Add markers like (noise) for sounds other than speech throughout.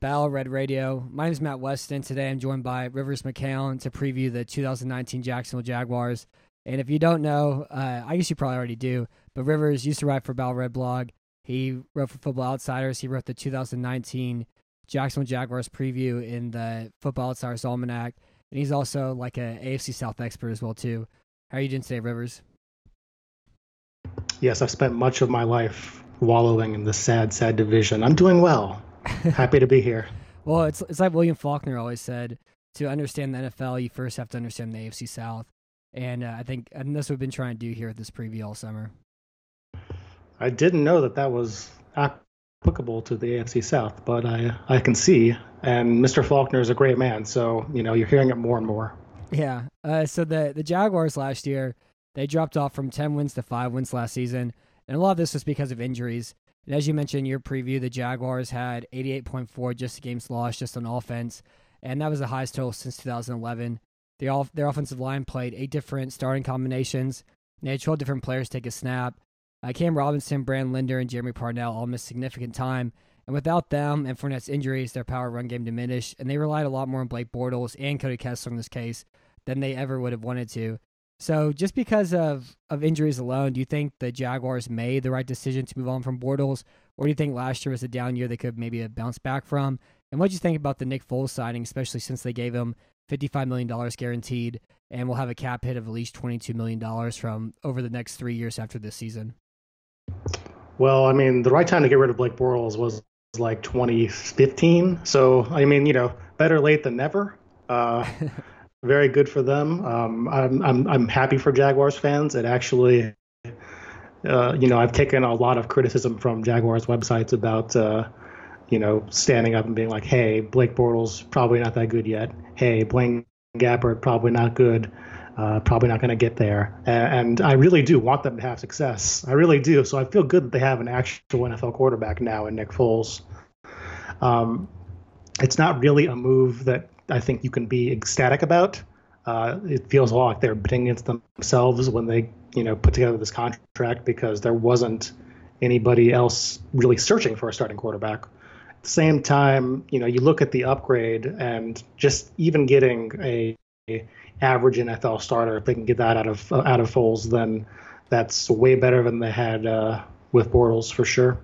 Battle Red Radio. My name is Matt Weston. Today I'm joined by Rivers McCown to preview the 2019 Jacksonville Jaguars. And if you don't know, uh, I guess you probably already do, but Rivers used to write for Battle Red Blog. He wrote for Football Outsiders. He wrote the 2019 Jacksonville Jaguars preview in the Football Outsiders Almanac. And he's also like a AFC South expert as well, too. How are you doing today, Rivers? Yes, I've spent much of my life wallowing in the sad, sad division. I'm doing well. Happy to be here. (laughs) well, it's it's like William Faulkner always said: to understand the NFL, you first have to understand the AFC South. And uh, I think and that's what we've been trying to do here at this preview all summer. I didn't know that that was applicable to the AFC South, but I I can see. And Mr. Faulkner is a great man, so you know you're hearing it more and more. Yeah. Uh, so the the Jaguars last year they dropped off from ten wins to five wins last season. And a lot of this was because of injuries. And as you mentioned in your preview, the Jaguars had 88.4 just games lost just on offense, and that was the highest total since 2011. They all, their offensive line played eight different starting combinations. They had 12 different players take a snap. Uh, Cam Robinson, Brandon Linder, and Jeremy Parnell all missed significant time. And without them and Fournette's injuries, their power run game diminished, and they relied a lot more on Blake Bortles and Cody Kessler in this case than they ever would have wanted to. So, just because of, of injuries alone, do you think the Jaguars made the right decision to move on from Bortles, or do you think last year was a down year they could maybe have bounced back from? And what do you think about the Nick Foles signing, especially since they gave him $55 million guaranteed and will have a cap hit of at least $22 million from over the next three years after this season? Well, I mean, the right time to get rid of Blake Bortles was like 2015. So, I mean, you know, better late than never. Uh, (laughs) very good for them. Um, I'm, I'm I'm happy for Jaguars fans. It actually, uh, you know, I've taken a lot of criticism from Jaguars websites about, uh, you know, standing up and being like, "Hey, Blake Bortles probably not that good yet. Hey, Blaine Gabbert probably not good. Uh, probably not going to get there." And, and I really do want them to have success. I really do. So I feel good that they have an actual NFL quarterback now in Nick Foles. Um, it's not really a move that I think you can be ecstatic about. Uh, it feels a lot like they're betting against themselves when they, you know, put together this contract because there wasn't anybody else really searching for a starting quarterback. At the same time, you know, you look at the upgrade and just even getting a, a average NFL starter, if they can get that out of out of Foles, then that's way better than they had uh, with Bortles for sure.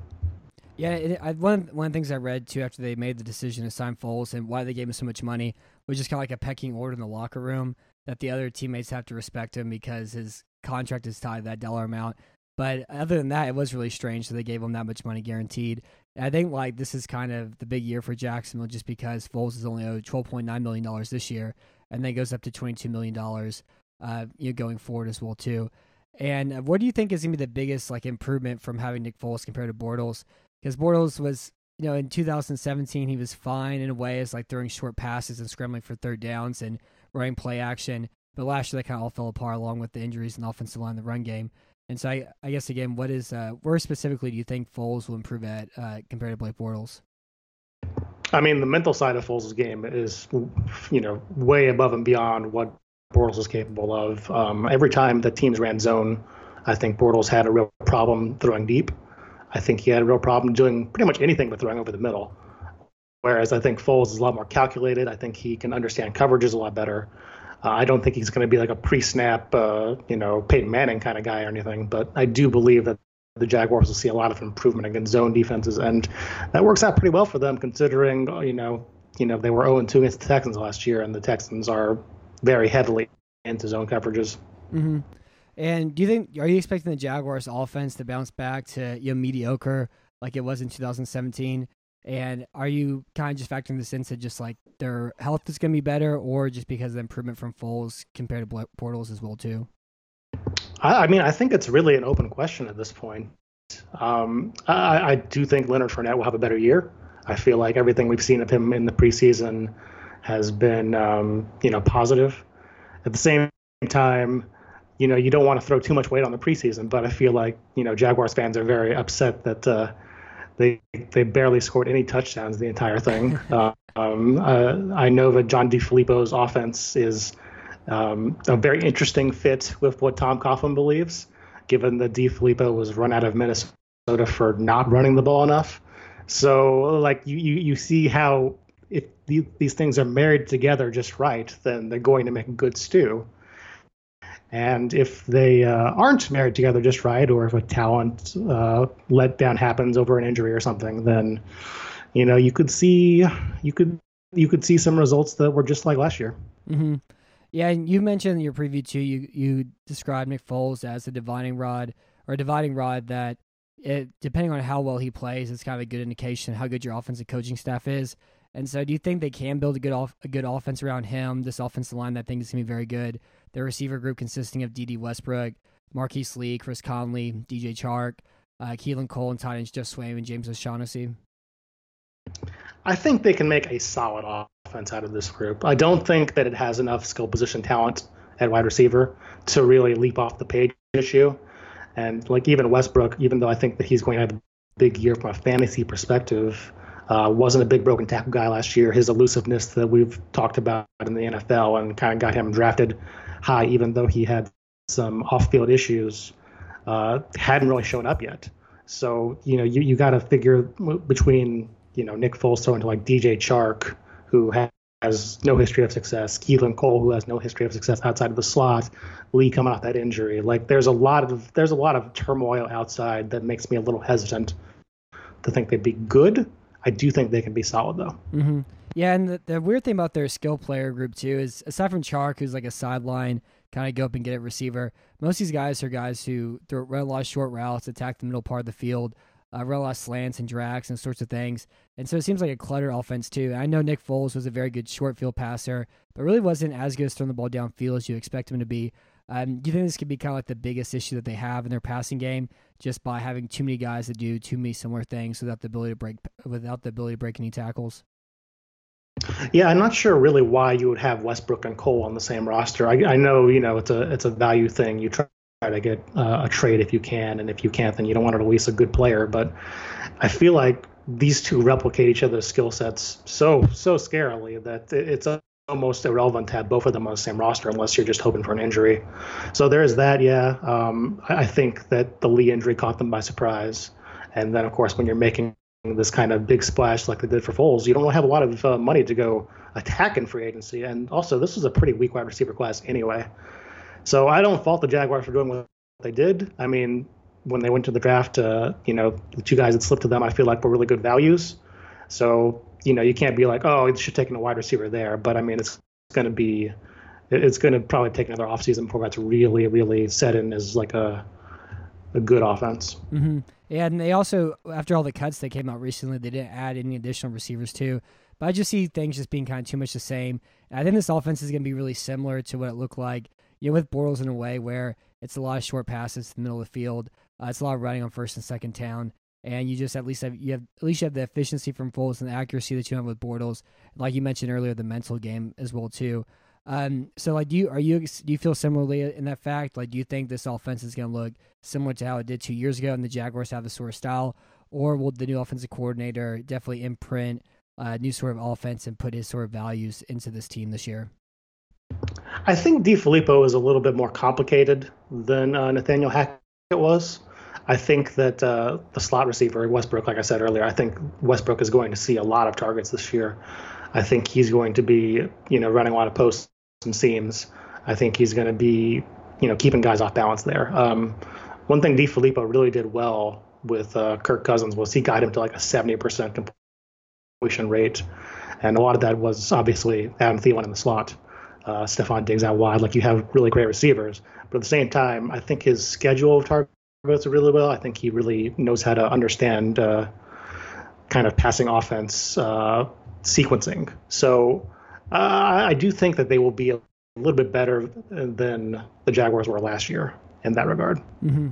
Yeah, it, I, one one of the things I read too after they made the decision to sign Foles and why they gave him so much money was just kind of like a pecking order in the locker room that the other teammates have to respect him because his contract is tied to that dollar amount. But other than that, it was really strange that they gave him that much money guaranteed. And I think like this is kind of the big year for Jacksonville just because Foles is only owed twelve point nine million dollars this year, and then goes up to twenty two million dollars, uh, you know, going forward as well too. And what do you think is gonna be the biggest like improvement from having Nick Foles compared to Bortles? Because Bortles was, you know, in 2017 he was fine in a way as like throwing short passes and scrambling for third downs and running play action. But last year that kind of all fell apart along with the injuries in the offensive line, the run game. And so I, I guess again, what is uh, where specifically do you think Foles will improve at uh, compared to Blake Bortles? I mean, the mental side of Foles' game is, you know, way above and beyond what Bortles is capable of. Um, every time that teams ran zone, I think Bortles had a real problem throwing deep. I think he had a real problem doing pretty much anything but throwing over the middle. Whereas I think Foles is a lot more calculated. I think he can understand coverages a lot better. Uh, I don't think he's going to be like a pre-snap, uh, you know, Peyton Manning kind of guy or anything. But I do believe that the Jaguars will see a lot of improvement against zone defenses, and that works out pretty well for them, considering you know, you know, they were 0 2 against the Texans last year, and the Texans are very heavily into zone coverages. Mm-hmm. And do you think are you expecting the Jaguars offense to bounce back to you know mediocre like it was in 2017? And are you kind of just factoring this into just like their health is going to be better, or just because of the improvement from Foles compared to Bortles as well too? I, I mean, I think it's really an open question at this point. Um, I, I do think Leonard Fournette will have a better year. I feel like everything we've seen of him in the preseason has been, um, you know, positive. At the same time, you know, you don't want to throw too much weight on the preseason, but I feel like, you know, Jaguars fans are very upset that uh, they they barely scored any touchdowns the entire thing. (laughs) um, uh, I know that John DeFilippo's offense is um, a very interesting fit with what Tom Coughlin believes, given that DeFilippo was run out of Minnesota for not running the ball enough. So like you you, you see how if these things are married together just right, then they're going to make a good stew. And if they uh, aren't married together just right, or if a talent uh, letdown happens over an injury or something, then you know you could see you could you could see some results that were just like last year. Mm-hmm. Yeah, and you mentioned in your preview too. You you described Nick Foles as a dividing rod or a dividing rod that it, depending on how well he plays, it's kind of a good indication how good your offensive coaching staff is. And so, do you think they can build a good off, a good offense around him? This offensive line, that thing is going to be very good. Their receiver group consisting of Dede Westbrook, Marquise Lee, Chris Conley, DJ Chark, uh, Keelan Cole, and tight ends Geoff Swaim and James O'Shaughnessy. I think they can make a solid offense out of this group. I don't think that it has enough skill position talent at wide receiver to really leap off the page issue. And like even Westbrook, even though I think that he's going to have a big year from a fantasy perspective, uh, wasn't a big broken tackle guy last year. His elusiveness that we've talked about in the NFL and kind of got him drafted high, even though he had some off-field issues, uh, hadn't really shown up yet. So you know you you got to figure between you know Nick Foles throwing to like DJ Chark, who has no history of success, Keelan Cole, who has no history of success outside of the slot, Lee coming off that injury. Like there's a lot of there's a lot of turmoil outside that makes me a little hesitant to think they'd be good I do think they can be solid though. Mm-hmm. Yeah, and the, the, weird thing about their skill player group too is aside from Chark, who's like a sideline kind of go up and get a receiver, most of these guys are guys who throw, run a lot of short routes, attack the middle part of the field, uh, run a lot of slants and drags and sorts of things. And so it seems like a clutter offense too. I know Nick Foles was a very good short field passer, but really wasn't as good as throwing the ball downfield as you expect him to be. Um, do you think this could be kind of like the biggest issue that they have in their passing game, just by having too many guys that do too many similar things without the ability to break without the ability to break any tackles? Yeah, I'm not sure really why you would have Westbrook and Cole on the same roster. I, I know you know it's a it's a value thing. You try to get uh, a trade if you can, and if you can't, then you don't want to release a good player. But I feel like these two replicate each other's skill sets so so scarily that it's almost irrelevant to have both of them on the same roster unless you're just hoping for an injury. So there is that, yeah. Um, I think that the Lee injury caught them by surprise. And then, of course, when you're making this kind of big splash like they did for Foles, you don't have a lot of uh, money to go attack in free agency. And also, this was a pretty weak wide receiver class anyway. So I don't fault the Jaguars for doing what they did. I mean, when they went to the draft, uh, you know, the two guys that slipped to them, I feel like were really good values. So you know, you can't be like, oh, it should take a wide receiver there. But I mean, it's going to be, it's going to probably take another offseason before that's really, really set in as like a, a good offense. Mm-hmm. Yeah, and they also, after all the cuts that came out recently, they didn't add any additional receivers too. But I just see things just being kind of too much the same. And I think this offense is going to be really similar to what it looked like, you know, with Bortles in a way where it's a lot of short passes to the middle of the field. Uh, it's a lot of running on first and second down and you just at least have you have at least you have the efficiency from Foles and the accuracy that you have with Bortles, like you mentioned earlier, the mental game as well too. Um, so like, do you are you do you feel similarly in that fact? Like, do you think this offense is going to look similar to how it did two years ago, and the Jaguars have the sort of style, or will the new offensive coordinator definitely imprint a new sort of offense and put his sort of values into this team this year? I think DeFilippo is a little bit more complicated than uh, Nathaniel Hackett was. I think that uh, the slot receiver Westbrook, like I said earlier, I think Westbrook is going to see a lot of targets this year. I think he's going to be, you know, running a lot of posts and seams. I think he's going to be, you know, keeping guys off balance there. Um, one thing DeFilippo really did well with uh, Kirk Cousins was he got him to like a 70% completion rate, and a lot of that was obviously Adam Thielen in the slot, uh, Stefon Diggs out wide. Like you have really great receivers, but at the same time, I think his schedule of targets really well. I think he really knows how to understand uh, kind of passing offense uh, sequencing. So uh, I do think that they will be a little bit better than the Jaguars were last year in that regard. Mm-hmm.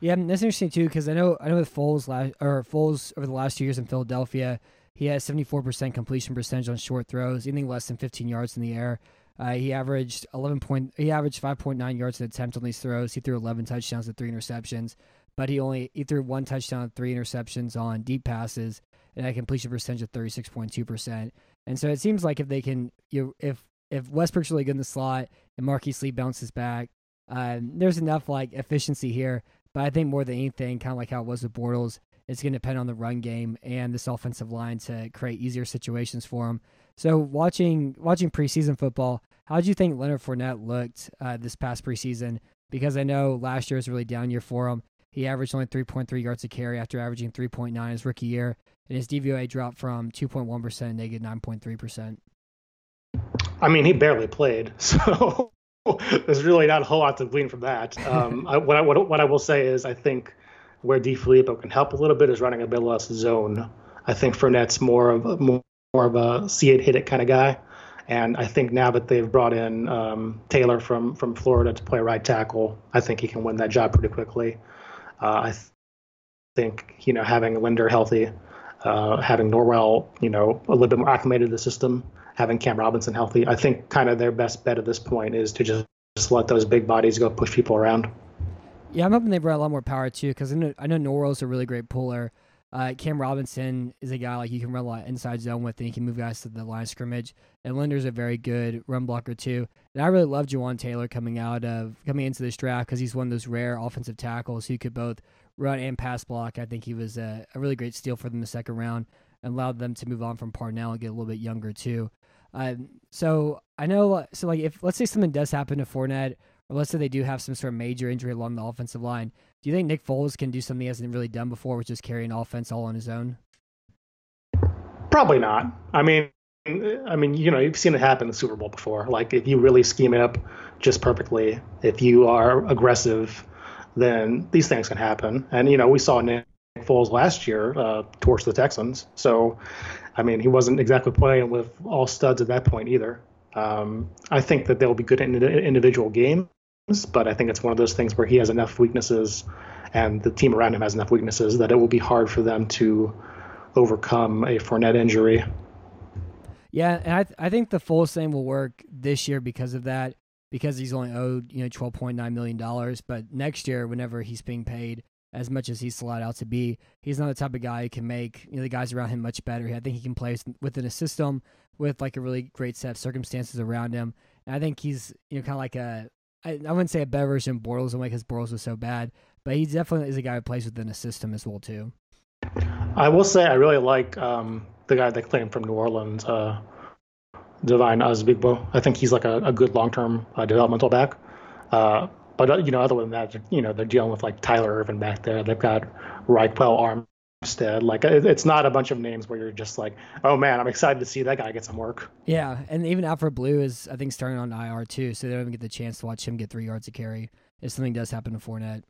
Yeah, that's interesting too because I know I know with Foles last or Foles over the last two years in Philadelphia, he has 74% completion percentage on short throws, anything less than 15 yards in the air. Uh, he averaged 11 point. He averaged 5.9 yards an attempt on these throws. He threw 11 touchdowns and three interceptions, but he only he threw one touchdown, and three interceptions on deep passes, and a completion percentage of 36.2 percent. And so it seems like if they can, you if if Westbrook's really good in the slot and Marquise Lee bounces back, uh, there's enough like efficiency here. But I think more than anything, kind of like how it was with Bortles, it's going to depend on the run game and this offensive line to create easier situations for him. So watching watching preseason football, how did you think Leonard Fournette looked uh, this past preseason? Because I know last year was really down year for him. He averaged only 3.3 yards a carry after averaging 3.9 his rookie year, and his DVOA dropped from 2.1% to negative 9.3%. I mean, he barely played, (laughs) so there's really not a whole lot to glean from that. Um, (laughs) I, what, I, what, what I will say is, I think where DeFilippo can help a little bit is running a bit less zone. I think Fournette's more of a, more, more of a see it, hit it kind of guy. And I think now that they've brought in um, Taylor from, from Florida to play right tackle, I think he can win that job pretty quickly. Uh, I th- think you know having Linder healthy, uh, having Norwell you know a little bit more acclimated to the system, having Cam Robinson healthy, I think kind of their best bet at this point is to just, just let those big bodies go push people around. Yeah, I'm hoping they bring a lot more power too, because I know I know Norwell's a really great puller. Uh, Cam Robinson is a guy like you can run a lot inside zone with, and he can move guys to the line of scrimmage. And Linder's a very good run blocker too. And I really love Jawaan Taylor coming out of coming into this draft because he's one of those rare offensive tackles who could both run and pass block. I think he was a, a really great steal for them the second round and allowed them to move on from Parnell and get a little bit younger too. Um, so I know, so like if let's say something does happen to Fournette, or let's say they do have some sort of major injury along the offensive line, do you think Nick Foles can do something he hasn't really done before, which is carry an offense all on his own? Probably not. I mean, I mean, you know, you've seen it happen in the Super Bowl before. Like if you really scheme it up just perfectly, if you are aggressive, then these things can happen. And you know, we saw Nick Foles last year uh, the Texans. So, I mean, he wasn't exactly playing with all studs at that point either. Um, I think that they'll be good in individual games, but I think it's one of those things where he has enough weaknesses and the team around him has enough weaknesses that it will be hard for them to overcome a Fournette injury. Yeah, and I th- I think the full thing will work this year because of that, because he's only owed you know twelve point nine million dollars. But next year, whenever he's being paid as much as he's slot out to be, he's not the type of guy who can make you know the guys around him much better. I think he can play within a system with like a really great set of circumstances around him. And I think he's you know kind of like a I, I wouldn't say a better version of Bortles, only because Bortles was so bad, but he definitely is a guy who plays within a system as well too. I will say I really like um, the guy that claimed from New Orleans, uh, Devine Ozigbo. I think he's like a, a good long-term uh, developmental back. Uh, but uh, you know, other than that, you know, they're dealing with like Tyler Ervin back there. They've got Ryquell Armstead. Like it's not a bunch of names where you're just like, oh man, I'm excited to see that guy get some work. Yeah, and even Alfred Blue is I think starting on IR too, so they don't even get the chance to watch him get three yards of carry if something does happen to Fournette.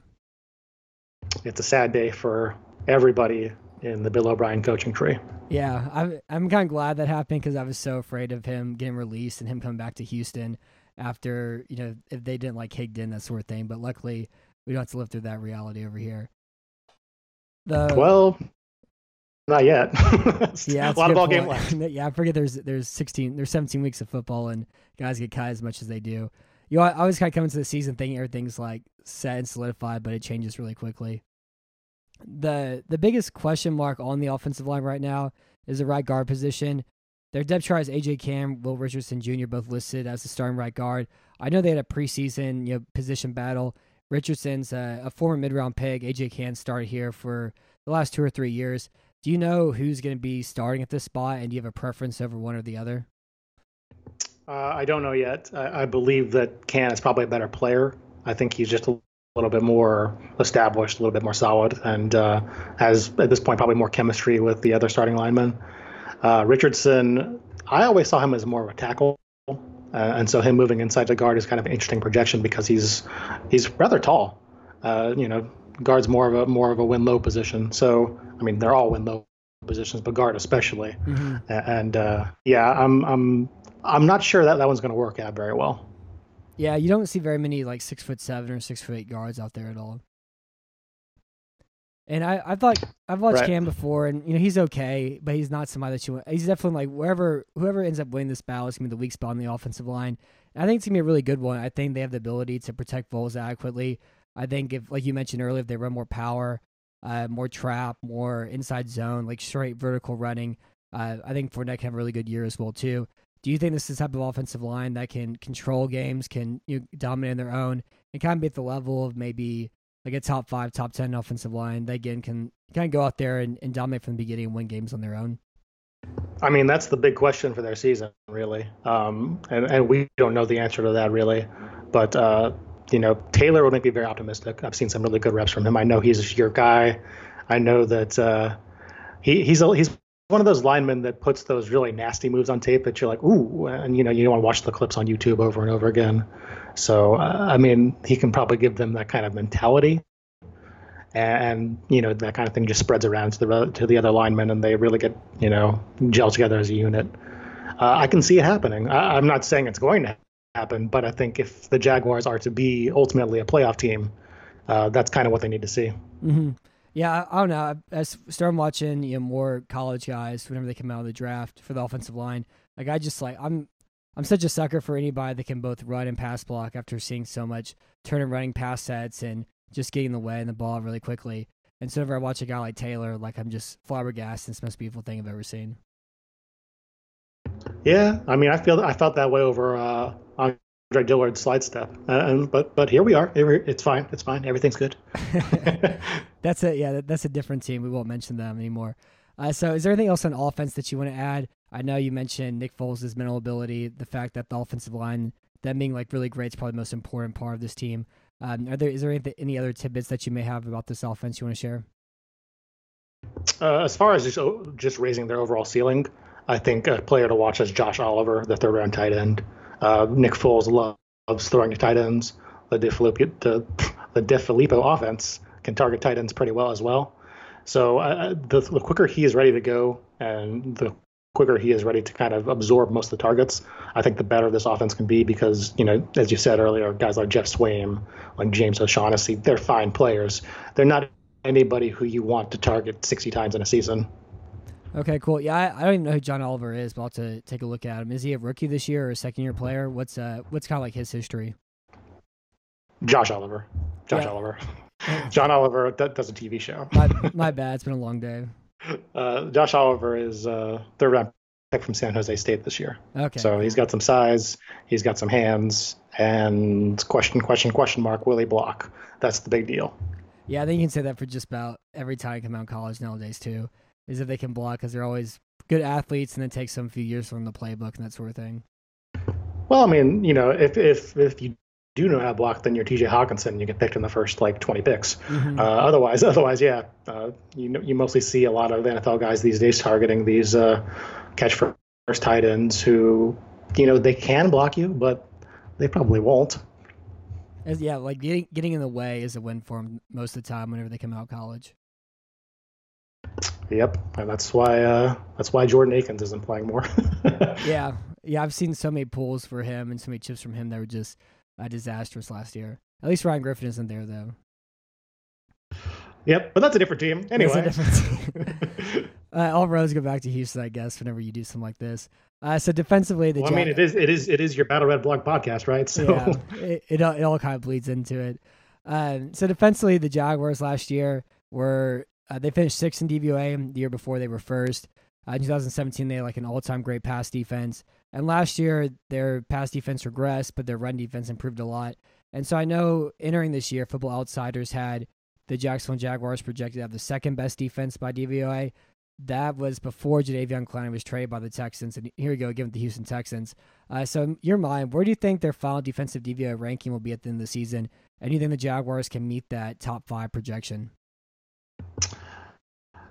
It's a sad day for everybody in the Bill O'Brien coaching tree. Yeah, I'm I'm kind of glad that happened because I was so afraid of him getting released and him coming back to Houston after you know if they didn't like Higdon that sort of thing. But luckily, we don't have to live through that reality over here. The well, not yet. (laughs) yeah, a lot of ball game left. (laughs) yeah, I forget there's there's 16 there's 17 weeks of football and guys get cut as much as they do. You know, I always kind of come into the season thinking everything's like set and solidified, but it changes really quickly the the biggest question mark on the offensive line right now is the right guard position. Their depth chart is AJ Cann, Will Richardson Jr. both listed as the starting right guard. I know they had a preseason you know position battle. Richardson's a, a former mid round pick. AJ Cann started here for the last two or three years. Do you know who's going to be starting at this spot, and do you have a preference over one or the other? Uh, I don't know yet. I, I, believe that Cann is probably a better player. I think he's just a little bit more established, a little bit more solid, and uh, has at this point probably more chemistry with the other starting linemen. Uh, Richardson, I always saw him as more of a tackle, uh, and so him moving inside the guard is kind of an interesting projection because he's he's rather tall. Uh, you know, guard's more of a more of a win low position. So I mean, they're all win low positions, but guard especially. Mm-hmm. And uh, yeah, I'm I'm I'm not sure that that one's going to work out very well. Yeah, you don't see very many like six foot seven or six foot eight guards out there at all. And I, I thought I've watched right. Cann before, and you know he's okay, but he's not somebody that you want. He's definitely like wherever whoever ends up winning this battle is gonna be the weak spot on the offensive line. And I think it's gonna be a really good one. I think they have the ability to protect Foles adequately. I think if, like you mentioned earlier, if they run more power, uh, more trap, more inside zone, like straight vertical running, uh, I think Fournette can have a really good year as well too. Do you think this is the type of offensive line that can control games, can you know, dominate on their own, and kind of be at the level of maybe like a top five, top ten offensive line, that again can kind of go out there and, and dominate from the beginning and win games on their own? I mean, that's the big question for their season, really. Um, and, and we don't know the answer to that, really. But, uh, you know, Taylor would make me very optimistic. I've seen some really good reps from him. I know he's your guy. I know that uh, he, he's a, he's one of those linemen that puts those really nasty moves on tape that you're like, ooh, and you know, you don't want to watch the clips on YouTube over and over again. So, uh, I mean, he can probably give them that kind of mentality and you know that kind of thing just spreads around to the to the other linemen, and they really get you know gel together as a unit. Uh, I can see it happening. I, am not saying it's going to happen, but I think if the Jaguars are to be ultimately a playoff team, uh, that's kind of what they need to see. Mm-hmm. Yeah, I, I, don't know. I started watching you know more college guys whenever they come out of the draft for the offensive line. Like I just like I'm I'm such a sucker for anybody that can both run and pass block after seeing so much turn and running pass sets and just getting in the way and the ball really quickly. And so whenever I watch a guy like Taylor, like I'm just flabbergasted. It's the most beautiful thing I've ever seen. Yeah, I mean, I feel I felt that way over uh, Andre Dillard's slide step, uh, but but here we are. It's fine. It's fine. Everything's good. (laughs) that's it. Yeah, that's a different team. We won't mention them anymore. Uh, so, is there anything else on offense that you want to add? I know you mentioned Nick Foles' mental ability, the fact that the offensive line, them being like really great, is probably the most important part of this team. Um, are there is there any, any other tidbits that you may have about this offense you want to share? Uh, as far as just, oh, just raising their overall ceiling, I think a player to watch is Josh Oliver, the third round tight end. Uh, Nick Foles loves throwing to tight ends. The DeFilippo, offense can target tight ends pretty well as well. So uh, the, the quicker he is ready to go and the quicker he is ready to kind of absorb most of the targets, I think the better this offense can be because, you know, as you said earlier, guys like Geoff Swaim, like James O'Shaughnessy, they're fine players. They're not anybody who you want to target 60 times in a season. Okay, cool. Yeah, I, I don't even know who John Oliver is, but I'll have to take a look at him. Is he a rookie this year or a second year player? What's uh what's kind of like his history? Josh Oliver. Josh yeah. Oliver. (laughs) John Oliver that does a TV show. my, (laughs) my bad. It's been a long day. Uh, Josh Oliver is uh, third round pick from San Jose State this year. Okay. So he's got some size, he's got some hands, and question, question, question mark, will he block? That's the big deal. Yeah, I think you can say that for just about every time you come out of college nowadays too. Is if they can block because they're always good athletes, and it takes some few years to learn the playbook and that sort of thing. Well, I mean, you know, if if if you do know how to block, then you're T.J. Hockenson. You get picked in the first like 20 picks. Mm-hmm. Uh, otherwise, (laughs) otherwise, yeah, uh, you know, you mostly see a lot of NFL guys these days targeting these uh, catch first tight ends who, you know, they can block you, but they probably won't. As, yeah, like getting getting in the way is a win for them most of the time whenever they come out of college. Yep, and that's why uh, that's why Jordan Akins isn't playing more. (laughs) yeah, yeah, I've seen so many pulls for him and so many chips from him that were just uh, disastrous last year. At least Ryan Griffin isn't there though. Yep, but that's a different team. Anyway, different (laughs) team. (laughs) uh, all roads go back to Houston, I guess. Whenever you do something like this, uh, so defensively, the well, I mean, it is it is it is your Battle Red Blog podcast, right? So yeah, it, it, it all kind of bleeds into it. Um, so defensively, the Jaguars last year were uh, they finished sixth in DVOA. The year before, they were first. Uh, in 2017, they had like an all-time great pass defense. And last year, their pass defense regressed, but their run defense improved a lot. And so I know entering this year, Football Outsiders had the Jacksonville Jaguars projected to have the second best defense by DVOA. That was before Jadeveon Clowney was traded by the Texans. And here we go, given the Houston Texans. Uh, so, in your mind, where do you think their final defensive DVOA ranking will be at the end of the season? And do you think the Jaguars can meet that top five projection?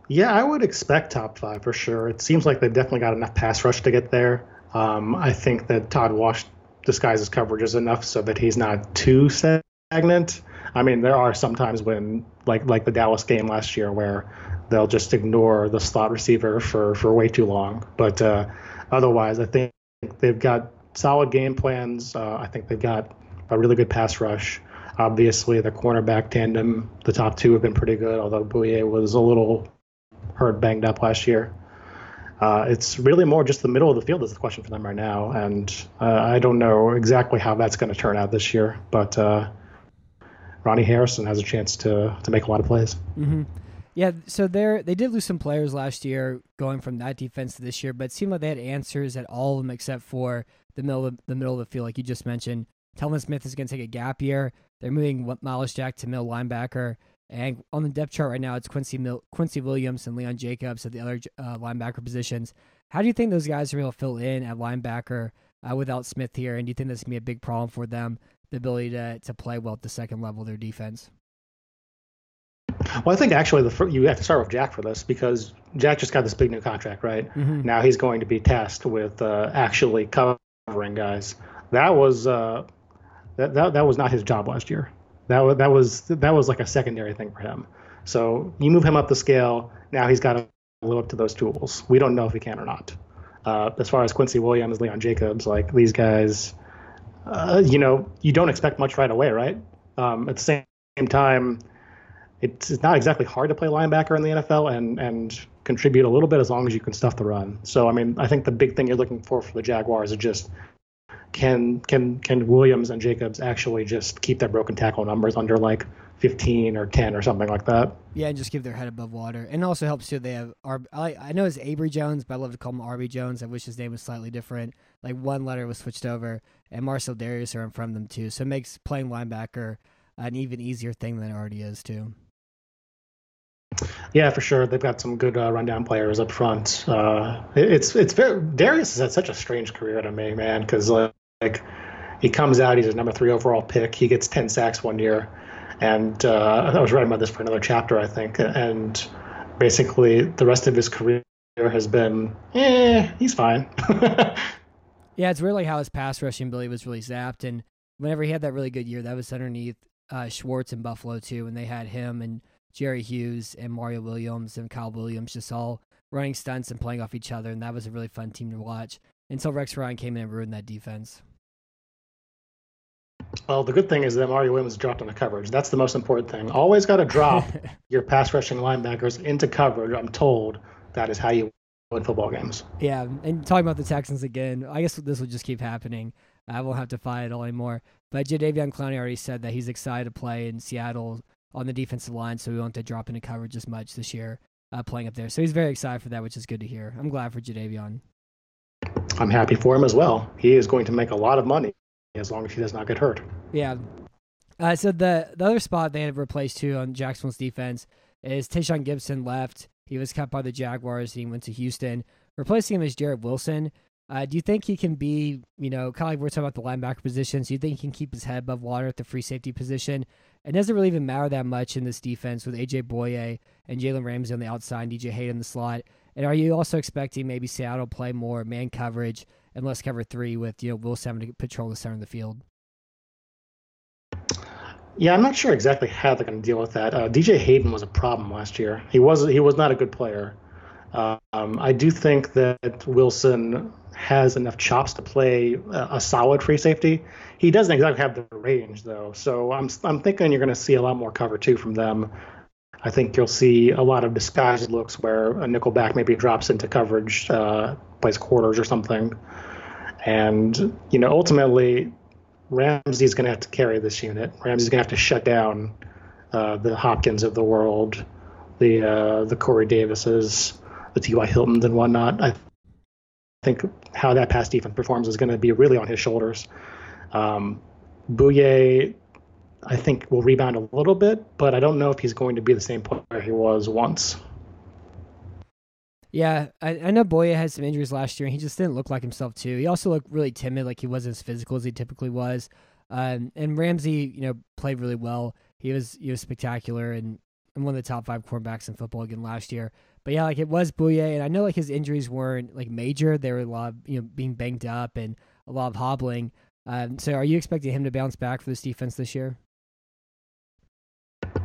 Yeah, I would expect top five for sure. It seems like they've definitely got enough pass rush to get there. Um, I think that Todd Wash disguises coverages enough so that he's not too stagnant. I mean, there are sometimes when, like like the Dallas game last year, where they'll just ignore the slot receiver for, for way too long. But uh, otherwise, I think they've got solid game plans. Uh, I think they've got a really good pass rush. Obviously, the cornerback tandem, the top two have been pretty good, although Bouye was a little hurt, banged up last year. Uh, it's really more just the middle of the field is the question for them right now, and uh, I don't know exactly how that's going to turn out this year. But uh, Ronnie Harrison has a chance to to make a lot of plays. Mm-hmm. Yeah, so they they did lose some players last year, going from that defense to this year, but it seemed like they had answers at all of them except for the middle of the middle of the field, like you just mentioned. Telvin Smith is going to take a gap year. They're moving Myles Jack to middle linebacker. And on the depth chart right now, it's Quincy Mil- Quincy Williams and Leon Jacobs at the other uh, linebacker positions. How do you think those guys are able to fill in at linebacker uh, without Smith here? And do you think this can be a big problem for them, the ability to, to play well at the second level of their defense? Well, I think actually the you have to start with Jack for this because Jack just got this big new contract, right? Mm-hmm. Now he's going to be tasked with uh, actually covering guys. That was uh, that, that that was not his job last year. That was that was that was like a secondary thing for him. So you move him up the scale. Now he's got to live up to those tools. We don't know if he can or not. Uh, as far as Quincy Williams, Leon Jacobs, like these guys, uh, you know, you don't expect much right away, right? Um, at the same time, it's, it's not exactly hard to play linebacker in the NFL and and contribute a little bit as long as you can stuff the run. So I mean, I think the big thing you're looking for for the Jaguars is just can can can Williams and Jacobs actually just keep their broken tackle numbers under like 15 or 10 or something like that? Yeah, and just keep their head above water. And also helps too. They have R- I, I know it's Abry Jones, but I love to call him Arby Jones. I wish his name was slightly different. Like one letter was switched over, and Marcell Dareus are in front of them too. So it makes playing linebacker an even easier thing than it already is too. Yeah, for sure. They've got some good uh, rundown players up front. Uh, it's it's very Dareus has had such a strange career to me, man, because like like he comes out, he's a number three overall pick. He gets 10 sacks one year. And uh, I was writing about this for another chapter, I think. And basically, the rest of his career has been, eh, he's fine. (laughs) yeah, it's really how his pass rushing ability was really zapped. And whenever he had that really good year, that was underneath uh, Schwartz in Buffalo, too. And they had him and Jerry Hughes and Mario Williams and Kyle Williams just all running stunts and playing off each other. And that was a really fun team to watch until Rex Ryan came in and ruined that defense. Well, the good thing is that Mario Williams dropped into coverage. That's the most important thing. Always got to drop (laughs) your pass rushing linebackers into coverage. I'm told that is how you win football games. Yeah, and talking about the Texans again, I guess this will just keep happening. I won't have to fight it all anymore. But Jadeveon Clowney already said that he's excited to play in Seattle on the defensive line, so we won't have to drop into coverage as much this year uh, playing up there. So he's very excited for that, which is good to hear. I'm glad for Jadeveon. I'm happy for him as well. He is going to make a lot of money as long as he does not get hurt. Yeah. Uh, so the the other spot they had replaced too on Jacksonville's defense is Tashaun Gipson left. He was cut by the Jaguars. He went to Houston. Replacing him is Jarrett Wilson. Uh, do you think he can be, you know, kind of like we're talking about the linebacker positions? Do you think he can keep his head above water at the free safety position? It doesn't really even matter that much in this defense with AJ Bouye and Jalen Ramsey on the outside, DJ Hayden in the slot. And are you also expecting maybe Seattle play more man coverage and less cover three with you know Will Seven to patrol the center of the field? Yeah, I'm not sure exactly how they're going to deal with that. Uh, DJ Hayden was a problem last year. He was he was not a good player. Um, I do think that Wilson has enough chops to play a, solid free safety. He doesn't exactly have the range though, so I'm I'm thinking you're going to see a lot more cover two from them. I think you'll see a lot of disguised looks where a nickel back maybe drops into coverage, uh, plays quarters or something. And, you know, ultimately, Ramsey's going to have to carry this unit. Ramsey's going to have to shut down uh, the Hopkins of the world, the uh, the Corey Davises, the T.Y. Hiltons, and whatnot. I think how that pass defense performs is going to be really on his shoulders. Um, Bouye I think will rebound a little bit, but I don't know if he's going to be the same player he was once. Yeah, I, I know Bouye had some injuries last year, and he just didn't look like himself too. He also looked really timid, like he wasn't as physical as he typically was. Um, and Ramsey, you know, played really well. He was he was spectacular and, and one of the top five quarterbacks in football again last year. But yeah, like it was Bouye, and I know like his injuries weren't like major. They were a lot, of, you know, being banged up and a lot of hobbling. Um, so are you expecting him to bounce back for this defense this year?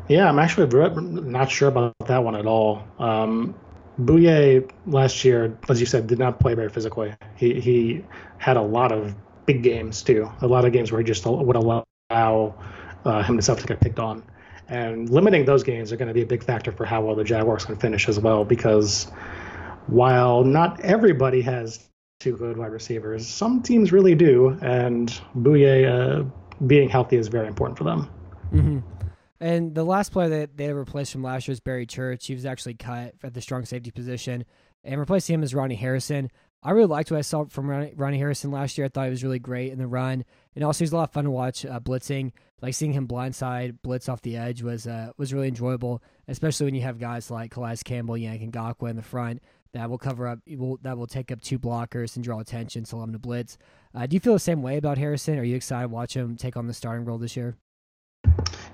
Yeah, I'm actually not sure about that one at all. Um, Bouye last year, as you said, did not play very physically. He he had a lot of big games too. A lot of games where he just would allow uh, himself to get picked on, and limiting those games are going to be a big factor for how well the Jaguars can finish as well. Because while not everybody has two good wide receivers, some teams really do, and Bouye uh, being healthy is very important for them. Mm-hmm. And the last player that they replaced from last year is Barry Church. He was actually cut at the strong safety position. And replacing him is Ronnie Harrison. I really liked what I saw from Ronnie Harrison last year. I thought he was really great in the run, and also he's a lot of fun to watch uh, blitzing. Like seeing him blindside blitz off the edge was uh, was really enjoyable, especially when you have guys like Calais Campbell, Yank, and Ngakoue in the front that will cover up will, that will take up two blockers and draw attention to allow him to blitz. Uh, do you feel the same way about Harrison? Are you excited to watch him take on the starting role this year?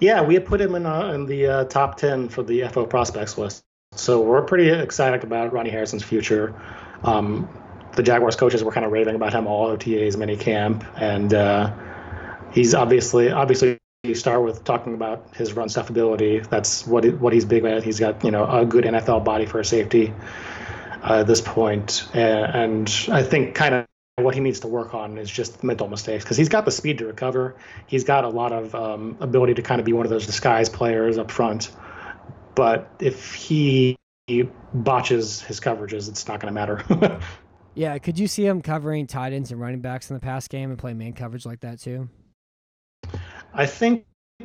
Yeah, we put him in uh, in the uh, top ten for the FO prospects list, so we're pretty excited about Ronnie Harrison's future. Um, the Jaguars coaches were kind of raving about him all OTAs, mini camp, and uh, he's obviously obviously you start with talking about his run stuff ability. That's what what he's big at. He's got you know a good NFL body for a safety uh, at this point, and, I think kind of what he needs to work on is just mental mistakes because he's got the speed to recover. He's got a lot of um, ability to kind of be one of those disguise players up front. But if he, he botches his coverages, it's not going to matter. (laughs) Yeah, could you see him covering tight ends and running backs in the past game and play man coverage like that too? I think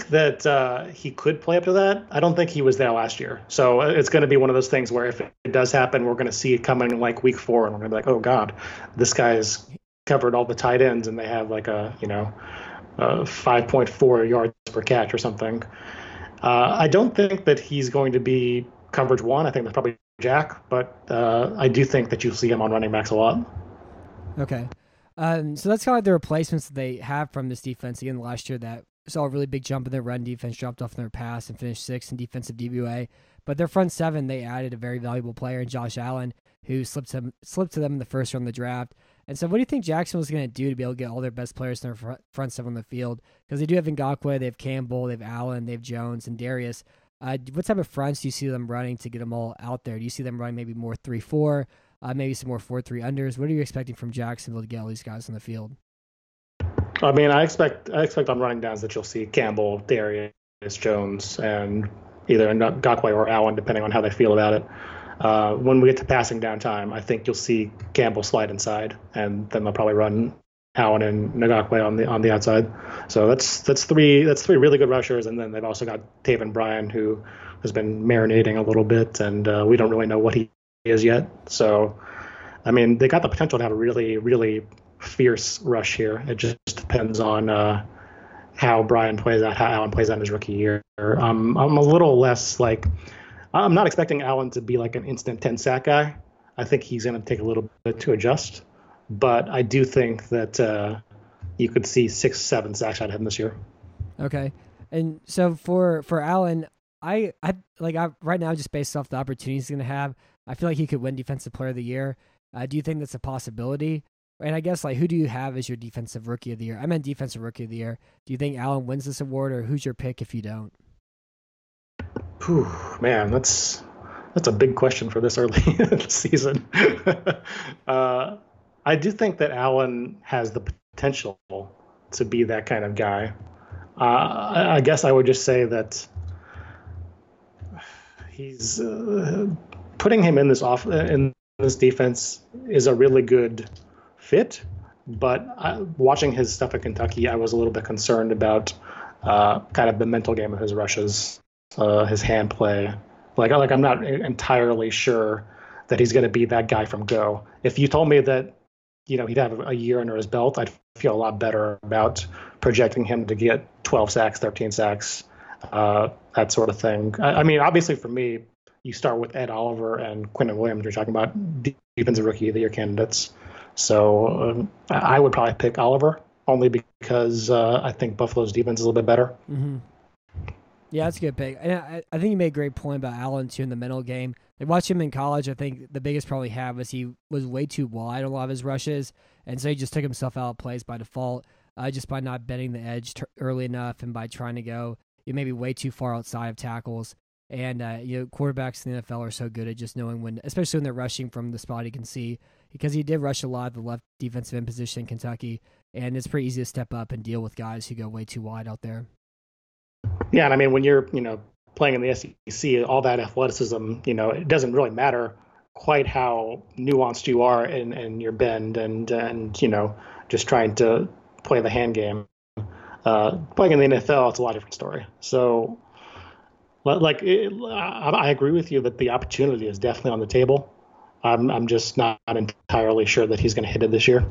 that uh, he could play up to that. I don't think he was there last year, so uh, it's going to be one of those things where if it does happen, we're going to see it coming like week four, and we're going to be like, oh god, this guy's covered all the tight ends, and they have like a you know, 5.4 yards per catch or something. Uh, I don't think that he's going to be coverage one. I think that's probably Jack, but uh, I do think that you'll see him on running backs a lot. Okay. Um, so that's kind of like the replacements that they have from this defense. Again, last year that saw a really big jump in their run defense, dropped off in their pass, and finished sixth in defensive DVOA. But their front seven, they added a very valuable player in Josh Allen, who slipped to, slipped to them in the first round of the draft. And so, what do you think Jackson was going to do to be able to get all their best players in their front seven on the field? Because they do have Ngakoue, they have Campbell, they have Allen, they have Jones, and Dareus. Uh, what type of fronts do you see them running to get them all out there? Do you see them running maybe more three four, uh, maybe some more four three unders? What are you expecting from Jacksonville to get all these guys on the field? I mean, I expect I expect on running downs that you'll see Campbell, Dareus Jones, and either Ngakoue or Allen, depending on how they feel about it. Uh, when we get to passing down time, I think you'll see Campbell slide inside, and then they'll probably run Allen and Ngakoue on the on the outside. So that's that's three that's three really good rushers, and then they've also got Taven Bryan who has been marinating a little bit, and uh, we don't really know what he is yet. So, I mean, they got the potential to have a really really fierce rush here. It just depends on uh, how Bryan plays out, how Allen plays out in his rookie year. Um, I'm a little less like I'm not expecting Allen to be like an instant 10 sack guy. I think he's going to take a little bit to adjust but I do think that uh, you could see six, seven sacks out of him this year. Okay, and so for for Allen, I I like I right now just based off the opportunities he's going to have, I feel like he could win Defensive Player of the Year. Uh, do you think that's a possibility? And I guess like who do you have as your Defensive Rookie of the Year? I meant Defensive Rookie of the Year. Do you think Allen wins this award, or who's your pick if you don't? Whew, man, that's that's a big question for this early (laughs) in the season. (laughs) uh, I do think that Allen has the potential to be that kind of guy. Uh, I, guess I would just say that he's uh, putting him in this off in this defense is a really good fit. But I, watching his stuff at Kentucky, I was a little bit concerned about uh, kind of the mental game of his rushes, uh, his hand play. Like, like I'm not entirely sure that he's going to be that guy from Go. If you told me that you know he'd have a year under his belt, I'd feel a lot better about projecting him to get 12 sacks, 13 sacks, uh, that sort of thing. I, I, mean, obviously for me, you start with Ed Oliver and Quinnen Williams. You're talking about defensive rookie of the year candidates. So um, I would probably pick Oliver only because uh, I think Buffalo's defense is a little bit better. Mm-hmm. Yeah, that's a good pick. And I, I think you made a great point about Allen too in the mental game. Like watch him in college. I think the biggest problem he had was he was way too wide on a lot of his rushes, and so he just took himself out of plays by default, uh, just by not bending the edge t- early enough and by trying to go you maybe way too far outside of tackles. And uh, you know, quarterbacks in the NFL are so good at just knowing when, especially when they're rushing from the spot he can see, because he did rush a lot of the left defensive end position in Kentucky, and it's pretty easy to step up and deal with guys who go way too wide out there. Yeah, and I mean when you're you know playing in the SEC, all that athleticism, you know, it doesn't really matter quite how nuanced you are in, in your bend and and you know just trying to play the hand game. Uh, playing in the NFL, it's a lot different story. So, like, it, I, I agree with you that the opportunity is definitely on the table. I'm I'm just not entirely sure that he's going to hit it this year.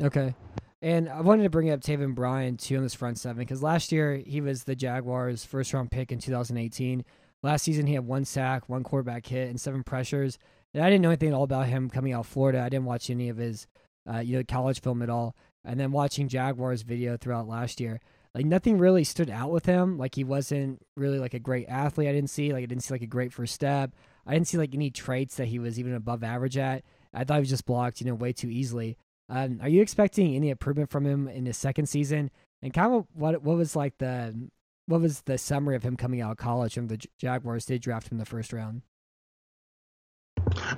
Okay. And I wanted to bring up Taven Bryan too on this front seven because last year he was the Jaguars' first round pick in 2018. Last season he had one sack, one quarterback hit, and seven pressures. And I didn't know anything at all about him coming out of Florida. I didn't watch any of his, uh, you know, college film at all. And then watching Jaguars video throughout last year, like nothing really stood out with him. Like he wasn't really like a great athlete. I didn't see like I didn't see like a great first step. I didn't see like any traits that he was even above average at. I thought he was just blocked, you know, way too easily. Um, are you expecting any improvement from him in his second season? And kind of what what was like the what was the summary of him coming out of college when the Jaguars did draft him the first round?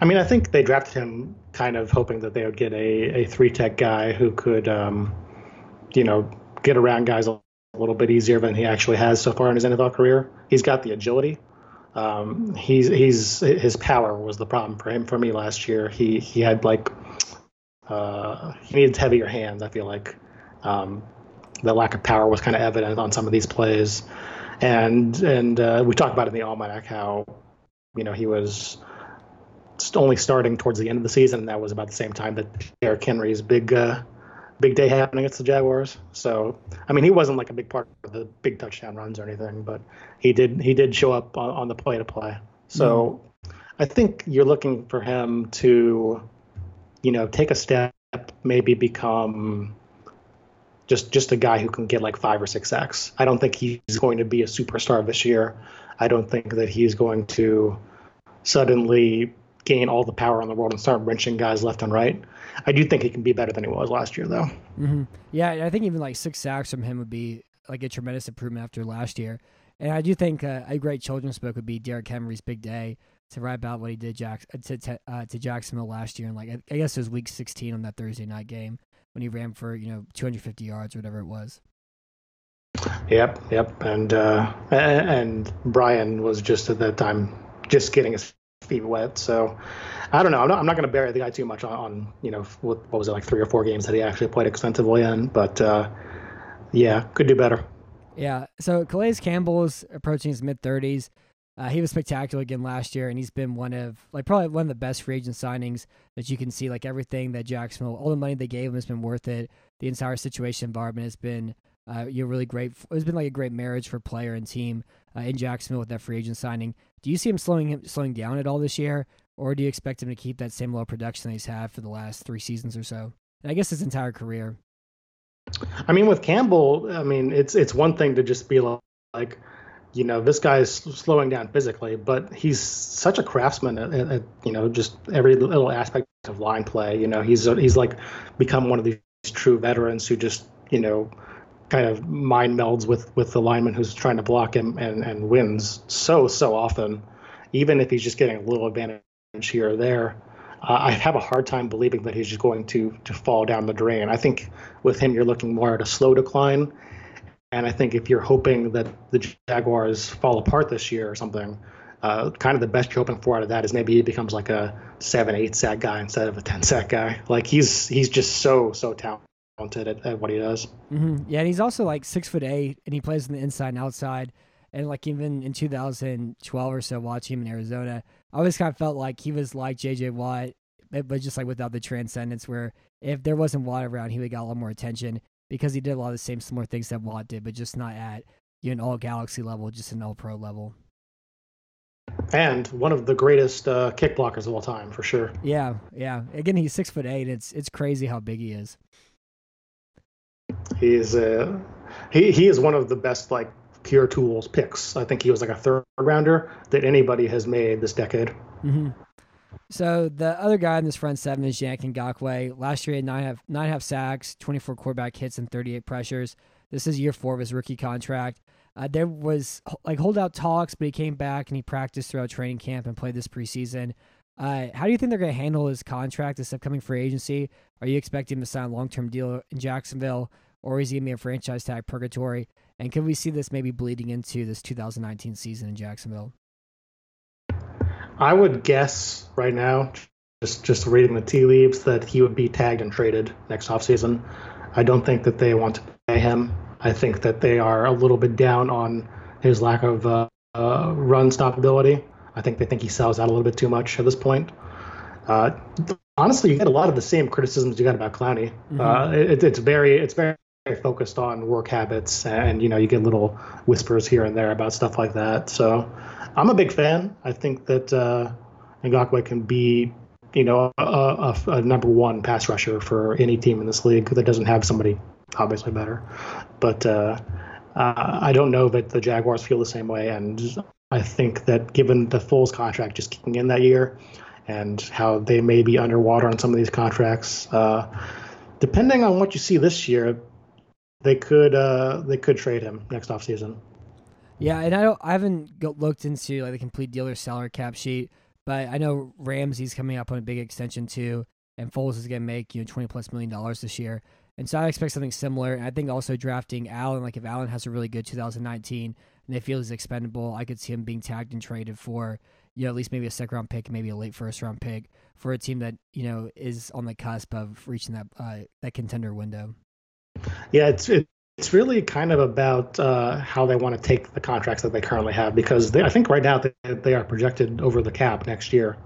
I mean, I think they drafted him kind of hoping that they would get a, a three tech guy who could, um, you know, get around guys a little bit easier than he actually has so far in his NFL career. He's got the agility. Um, he's he's his power was the problem for him for me last year. He he had like uh, he needs heavier hands. I feel like um, the lack of power was kind of evident on some of these plays, and and uh, we talked about in the almanac how you know he was only starting towards the end of the season, and that was about the same time that Derrick Henry's big uh, big day happening against the Jaguars. So I mean, he wasn't like a big part of the big touchdown runs or anything, but he did he did show up on, on the play to play. So mm. I think you're looking for him to you know, take a step, maybe become just just a guy who can get like five or six sacks. I don't think he's going to be a superstar this year. I don't think that he's going to suddenly gain all the power in the world and start wrenching guys left and right. I do think he can be better than he was last year, though. Mm-hmm. Yeah, I think even like six sacks from him would be like a tremendous improvement after last year. And I do think uh, a great children's book would be Derrick Henry's Big Day to write about what he did Jack uh, to to, uh, to Jacksonville last year, and like I, I guess it was Week 16 on that Thursday night game when he ran for you know 250 yards or whatever it was. Yep, yep, and uh, and Bryan was just at that time just getting his feet wet. So I don't know. I'm not, I'm not going to bury the guy too much on, on you know what, what, was it like three or four games that he actually played extensively in, but uh, yeah, could do better. Yeah. So Calais Campbell is approaching his mid 30s. Uh, he was spectacular again last year, and he's been one of like probably one of the best free agent signings that you can see. Like everything that Jacksonville, all the money they gave him has been worth it. The entire situation environment has been uh, you know really great. It's been like a great marriage for player and team uh, in Jacksonville with that free agent signing. Do you see him slowing him slowing down at all this year, or do you expect him to keep that same low production that he's had for the last three seasons or so? And I guess his entire career. I mean, with Campbell, I mean it's it's one thing to just be like you know, this guy's slowing down physically, but he's such a craftsman at, at, you know just every little aspect of line play. You know, he's he's like become one of these true veterans who just you know kind of mind melds with with the lineman who's trying to block him and and wins so so often, even if he's just getting a little advantage here or there. Uh, I have a hard time believing that he's just going to to fall down the drain. I think with him, you're looking more at a slow decline and I think if you're hoping that the Jaguars fall apart this year or something, uh, kind of the best you're hoping for out of that is maybe he becomes like a seven, eight sack guy instead of a ten sack guy. Like he's he's just so so talented at, at what he does. Mm-hmm. Yeah, and he's also like six foot eight, and he plays on the inside and outside. And like even in 2012 or so, watching him in Arizona, I always kind of felt like he was like J.J. Watt, but just like without the transcendence. Where if there wasn't Watt around, he would get a lot more attention because he did a lot of the same similar things that Watt did, but just not at you know, an all galaxy level, just an all pro level. And one of the greatest uh, kick blockers of all time, for sure. Yeah, yeah. Again, he's six foot eight. It's it's crazy how big he is. He is uh, he he is one of the best like pure tools picks. I think he was like a third rounder that anybody has made this decade. Mm-hmm. So the other guy in this front seven is Yannick Ngakoue. Last year, he had nine half, nine half sacks, 24 quarterback hits, and 38 pressures. This is year four of his rookie contract. Uh, there was like holdout talks, but he came back and he practiced throughout training camp and played this preseason. Uh, how do you think they're going to handle his contract this upcoming free agency? Are you expecting him to sign a long term deal in Jacksonville, or is he going to be a franchise tag purgatory? And can we see this maybe bleeding into this 2019 season in Jacksonville? I would guess right now, just just reading the tea leaves, that he would be tagged and traded next offseason. I don't think that they want to pay him. I think that they are a little bit down on his lack of uh, uh, run stoppability. I think they think he sells out a little bit too much at this point. Uh, honestly, you get a lot of the same criticisms you got about Clowney. Mm-hmm. Uh, it, it's very it's very focused on work habits, and you know you get little whispers here and there about stuff like that. So I'm a big fan. I think that uh, Ngakoue can be you know a, a, a, number one pass rusher for any team in this league that doesn't have somebody obviously better. But uh, uh, I don't know that the Jaguars feel the same way, and I think that given the Foles contract just kicking in that year, and how they may be underwater on some of these contracts, uh, depending on what you see this year, they could uh, they could trade him next offseason. Yeah, and I don't I haven't looked into like the complete dealer salary cap sheet, but I know Ramsey's coming up on a big extension too, and Foles is going to make you know twenty plus million dollars this year. And so I expect something similar. And I think also drafting Allen, like if Allen has a really good 2019 and they feel he's expendable, I could see him being tagged and traded for, you know, at least maybe a second round pick, maybe a late first round pick for a team that, you know, is on the cusp of reaching that uh, that contender window. Yeah, it's it, it's really kind of about uh, how they want to take the contracts that they currently have because they, I think right now they, they are projected over the cap next year.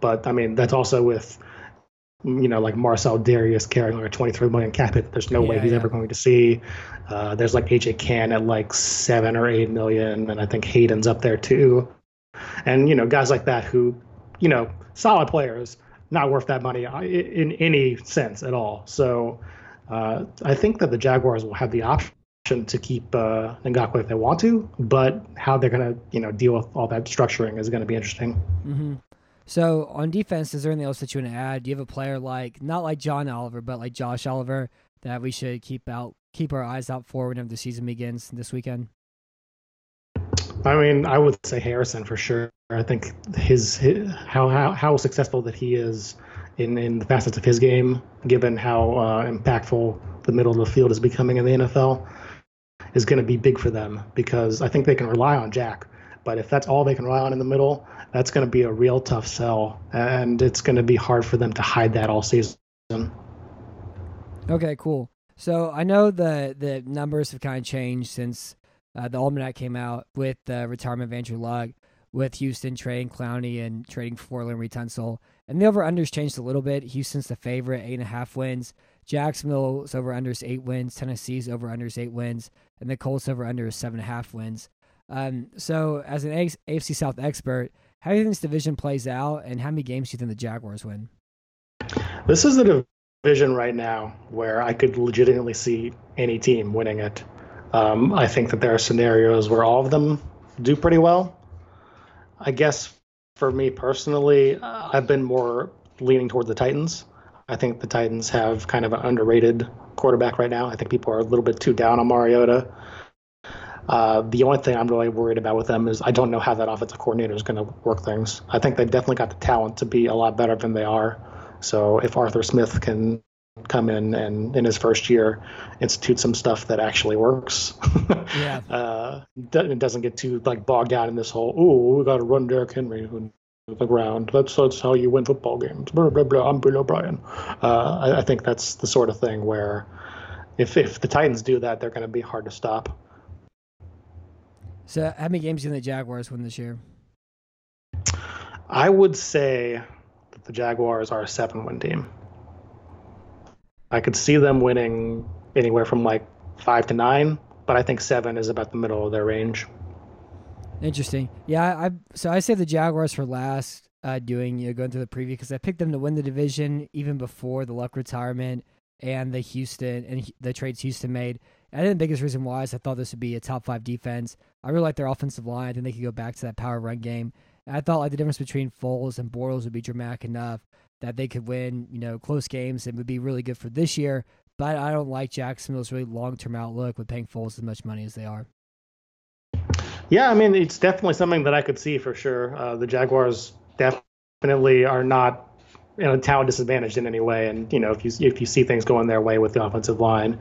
But I mean, that's also with you know, like Marcell Dareus carrying like a 23 million cap hit. There's no yeah, way he's yeah. ever going to see. Uh, there's like AJ Cann at like seven or eight million, and I think Hayden's up there too. And you know, guys like that who, you know, solid players, not worth that money uh, in any sense at all. So uh, I think that the Jaguars will have the option to keep uh, Ngakoue if they want to, but how they're going to, you know, deal with all that structuring is going to be interesting. Mm-hmm. So on defense, is there anything else that you want to add? Do you have a player like not like John Oliver, but like Josh Oliver that we should keep out, keep our eyes out for whenever the season begins this weekend? I mean, I would say Harrison for sure. I think his, his how, how how successful that he is in in the facets of his game, given how uh, impactful the middle of the field is becoming in the NFL, is going to be big for them because I think they can rely on Jack. But if that's all they can rely on in the middle, that's going to be a real tough sell, and it's going to be hard for them to hide that all season. Okay, cool. So I know the the numbers have kind of changed since uh, the almanac came out with the retirement of Andrew Luck, with Houston trading Clowney and trading for Laremy Tunsil. And the over unders changed a little bit. Houston's the favorite, eight and a half wins. Jacksonville's over unders eight wins. Tennessee's over unders eight wins, and the Colts over under seven and a half wins. Um, so as an AFC South expert, how do you think this division plays out, and how many games do you think the Jaguars win? This is a division right now where I could legitimately see any team winning it. Um, I think that there are scenarios where all of them do pretty well. I guess for me personally, uh, I've been more leaning toward the Titans. I think the Titans have kind of an underrated quarterback right now. I think people are a little bit too down on Mariota. Uh, the only thing I'm really worried about with them is I don't know how that offensive coordinator is going to work things. I think they've definitely got the talent to be a lot better than they are. So if Arthur Smith can come in and in his first year institute some stuff that actually works, (laughs) yeah, uh, it doesn't get too like bogged down in this whole oh we got to run Derrick Henry the ground. That's that's how you win football games. Blah blah blah. I'm Bill O'Brien. Uh, I, I think that's the sort of thing where if if the Titans do that, they're going to be hard to stop. So, how many games do the Jaguars win this year? I would say that the Jaguars are a seven-win team. I could see them winning anywhere from like five to nine, but I think seven is about the middle of their range. Interesting. Yeah, I, so I say the Jaguars for last, uh, doing you know going through the preview because I picked them to win the division even before the Luck retirement and the Houston and the trades Houston made. I think the biggest reason why is I thought this would be a top five defense. I really like their offensive line. I think they could go back to that power run game. And I thought like the difference between Foles and Bortles would be dramatic enough that they could win, you know, close games and would be really good for this year. But I don't like Jacksonville's really long term outlook with paying Foles as much money as they are. Yeah, I mean, it's definitely something that I could see for sure. Uh, the Jaguars definitely are not you know, talent disadvantaged in any way. And you know, if you if you see things going their way with the offensive line,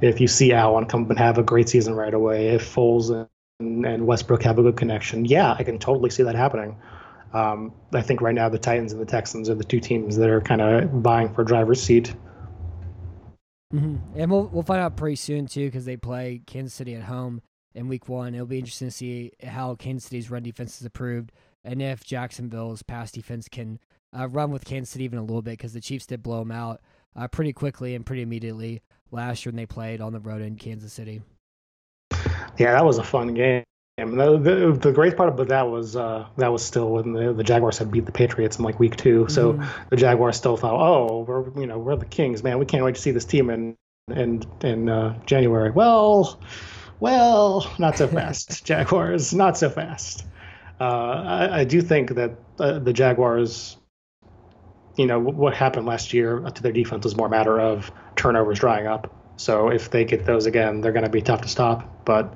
if you see Allen come and have a great season right away, if Foles and, and Westbrook have a good connection, yeah, I can totally see that happening. Um, I think right now the Titans and the Texans are the two teams that are kind of vying for driver's seat. Mm-hmm. And we'll we'll find out pretty soon too because they play Kansas City at home in Week One. It'll be interesting to see how Kansas City's run defense is approved and if Jacksonville's pass defense can uh, run with Kansas City even a little bit because the Chiefs did blow them out uh, pretty quickly and pretty immediately last year when they played on the road in Kansas City. Yeah, that was a fun game. The, the, the great part about that was uh, that was still when the, the Jaguars had beat the Patriots in like week two, so mm. the Jaguars still thought, oh, we're you know we're the Kings, man. We can't wait to see this team in in in uh, January. Well, well, not so fast, (laughs) Jaguars, not so fast. Uh, I, I, do think that uh, the Jaguars, you know, what happened last year to their defense was more a matter of turnovers drying up. So if they get those again, they're going to be tough to stop. But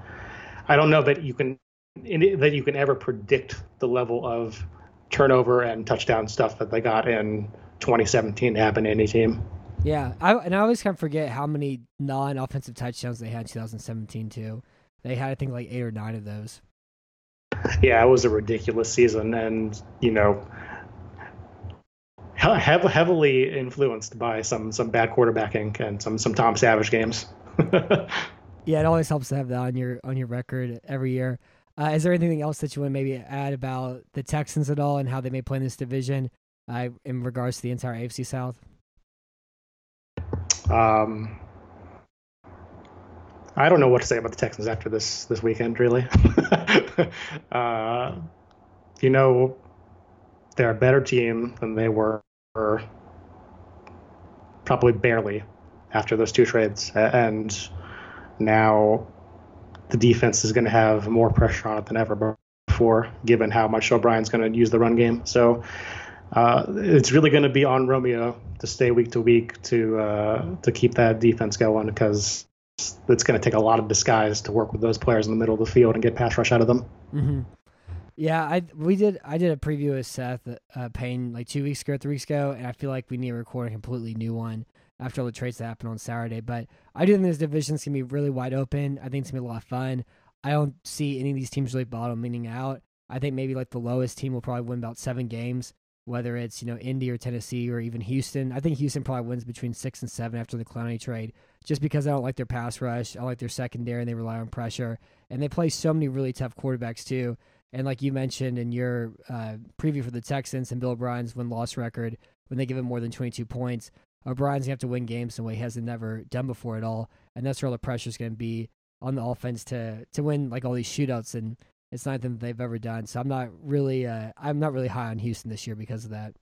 I don't know that you can that you can ever predict the level of turnover and touchdown stuff that they got in 2017 to happen to any team. Yeah, I, and I always kind of forget how many non-offensive touchdowns they had in 2017 too. They had I think like eight or nine of those. Yeah, it was a ridiculous season, and you know, heavily influenced by some some bad quarterbacking and some some Tom Savage games. (laughs) yeah, it always helps to have that on your on your record every year. Uh, is there anything else that you want to maybe add about the Texans at all and how they may play in this division uh, in regards to the entire AFC South? Um, I don't know what to say about the Texans after this this weekend. Really, (laughs) uh, you know, they're a better team than they were probably barely after those two trades, and now the defense is going to have more pressure on it than ever before, given how much O'Brien's going to use the run game. So uh, it's really going to be on Romeo to stay week to week to uh, to keep that defense going because it's going to take a lot of disguise to work with those players in the middle of the field and get pass rush out of them. Mm-hmm. Yeah, I we did I did a preview with Seth uh, Payne like two weeks ago, three weeks ago, and I feel like we need to record a completely new one after all the trades that happened on Saturday. But I do think this division's gonna be really wide open. I think it's gonna be a lot of fun. I don't see any of these teams really bottoming out. I think maybe like the lowest team will probably win about seven games, whether it's you know Indy or Tennessee or even Houston. I think Houston probably wins between six and seven after the Clowney trade, just because I don't like their pass rush. I like their secondary and they rely on pressure, and they play so many really tough quarterbacks too. And like you mentioned in your uh, preview for the Texans and Bill O'Brien's win loss record, when they give him more than 22 points, O'Brien's gonna have to win games in a way he hasn't never done before at all, and that's where all the pressure is gonna be on the offense to to win like all these shootouts, and it's not that they've ever done. So I'm not really uh, I'm not really high on Houston this year because of that.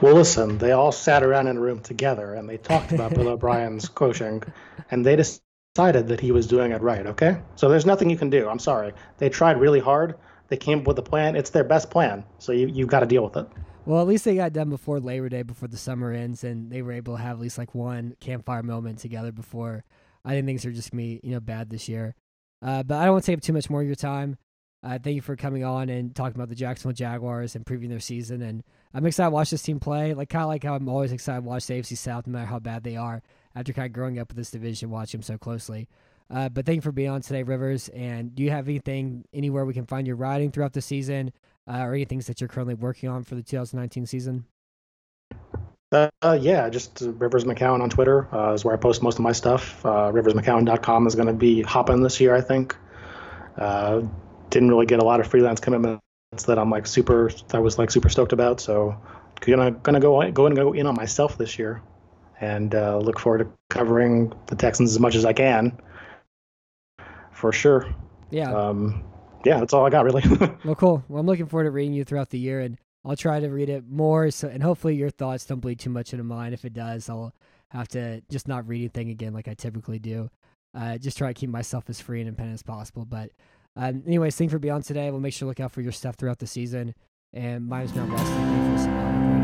Well, listen, they all sat around in a room together and they talked about Bill (laughs) O'Brien's coaching, and they decided that he was doing it right. Okay, so there's nothing you can do. I'm sorry. They tried really hard. They came up with a plan. It's their best plan, so you you've got to deal with it. Well, at least they got done before Labor Day, before the summer ends, and they were able to have at least like one campfire moment together before. I think things are just gonna be you know bad this year. Uh, but I don't want to take up too much more of your time. Uh, thank you for coming on and talking about the Jacksonville Jaguars and previewing their season. And I'm excited to watch this team play. Like kind of like how I'm always excited to watch the AFC South, no matter how bad they are. After kind of growing up with this division, watching them so closely. Uh, but thank you for being on today, Rivers. And do you have anything anywhere we can find your writing throughout the season? Uh, or any things that you're currently working on for the 2019 season? Uh, yeah, just Rivers McCown on Twitter uh, is where I post most of my stuff. Uh, RiversMcCown.com is going to be hopping this year, I think. Uh, didn't really get a lot of freelance commitments that I'm like super. I was like super stoked about. So gonna gonna go go and go in on myself this year, and uh, look forward to covering the Texans as much as I can. For sure. Yeah. Um, yeah, that's all I got really. (laughs) well, cool. Well, I'm looking forward to reading you throughout the year, and I'll try to read it more. So, and hopefully your thoughts don't bleed too much into mine. If it does, I'll have to just not read anything again like I typically do. Uh, just try to keep myself as free and independent as possible. But, um, anyways, thanks for being on today. We'll make sure to look out for your stuff throughout the season. And my name is Matt